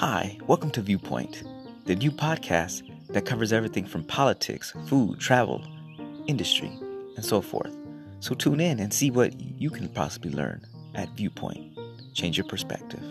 Hi, welcome to Viewpoint, the new podcast that covers everything from politics, food, travel, industry, and so forth. So tune in and see what you can possibly learn at Viewpoint. Change your perspective.